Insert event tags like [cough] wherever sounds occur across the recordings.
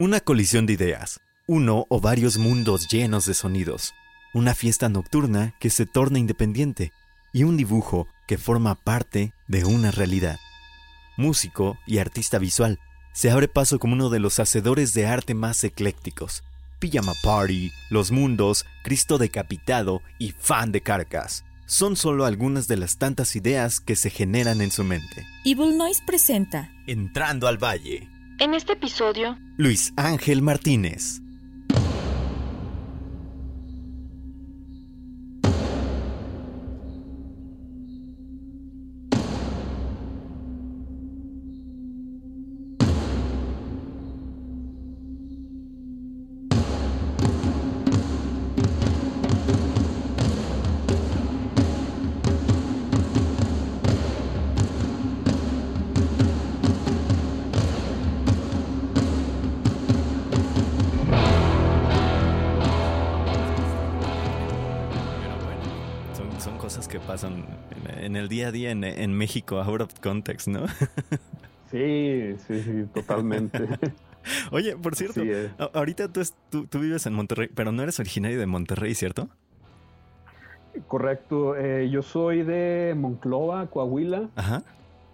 Una colisión de ideas, uno o varios mundos llenos de sonidos, una fiesta nocturna que se torna independiente y un dibujo que forma parte de una realidad. Músico y artista visual, se abre paso como uno de los hacedores de arte más eclécticos. Pijama Party, Los Mundos, Cristo Decapitado y Fan de Carcas son solo algunas de las tantas ideas que se generan en su mente. Evil Noise presenta Entrando al Valle. En este episodio, Luis Ángel Martínez. Cosas que pasan en, el día a día en, en México, out of context, ¿no? [laughs] Sí, sí, sí, totalmente. [laughs] Oye, por cierto, ahorita tú, es- tú, tú vives en Monterrey, pero no eres originario de Monterrey, ¿cierto? Correcto. eh, yo soy de Monclova, Coahuila. Ajá.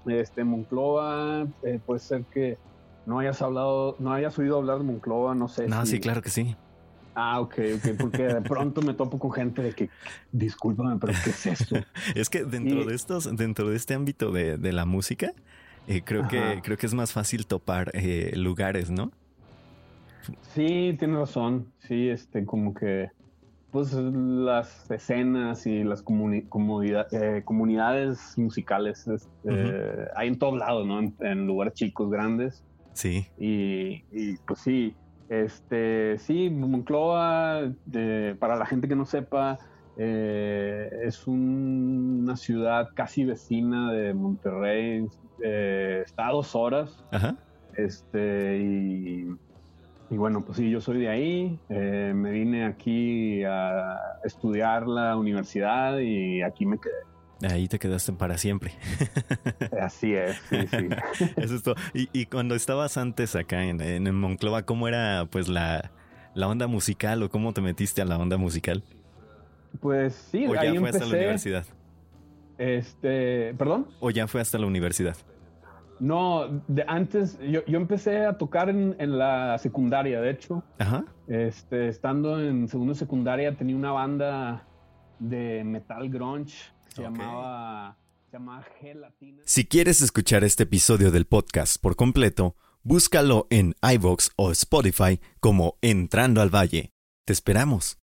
Este, Monclova, eh, puede ser que no hayas hablado, no hayas oído hablar de Monclova, no sé. No, si- sí, claro que sí. Ah, ok, ok, porque de pronto me topo con gente de que, discúlpame, pero ¿qué es esto? [laughs] Es que dentro de estos, dentro de este ámbito de, de la música, eh, creo que creo que es más fácil topar eh, lugares, ¿no? Sí, tienes razón. Sí, este, como que, pues las escenas y las comuni- eh, comunidades musicales este, hay en todos lados, ¿no? En, en lugares chicos, grandes. Sí. Y, y, pues sí, este, sí, Monclova, de- para la gente que no sepa, eh, es un- una ciudad casi vecina de Monterrey, eh, está a dos horas, Ajá. este, y, y bueno, pues sí, yo soy de ahí, eh, me vine aquí a estudiar la universidad y aquí me quedé. Ahí te quedaste para siempre. [laughs] Así es, sí, sí. [laughs] Eso es todo. Y, y cuando estabas antes acá en, en Monclova, ¿cómo era pues la, la onda musical o cómo te metiste a la onda musical? Pues sí, ¿O ya ahí fue hasta la universidad? Este, perdón. ¿O ya fue hasta la universidad? No, de antes yo, yo empecé a tocar en, en la secundaria, de hecho. Ajá. Este, estando en segundo secundaria tenía una banda de metal grunge se llamaba se llamaba Gelatina. Si quieres escuchar este episodio del podcast por completo, búscalo en iVoox o Spotify como Entrando al Valle. Te esperamos.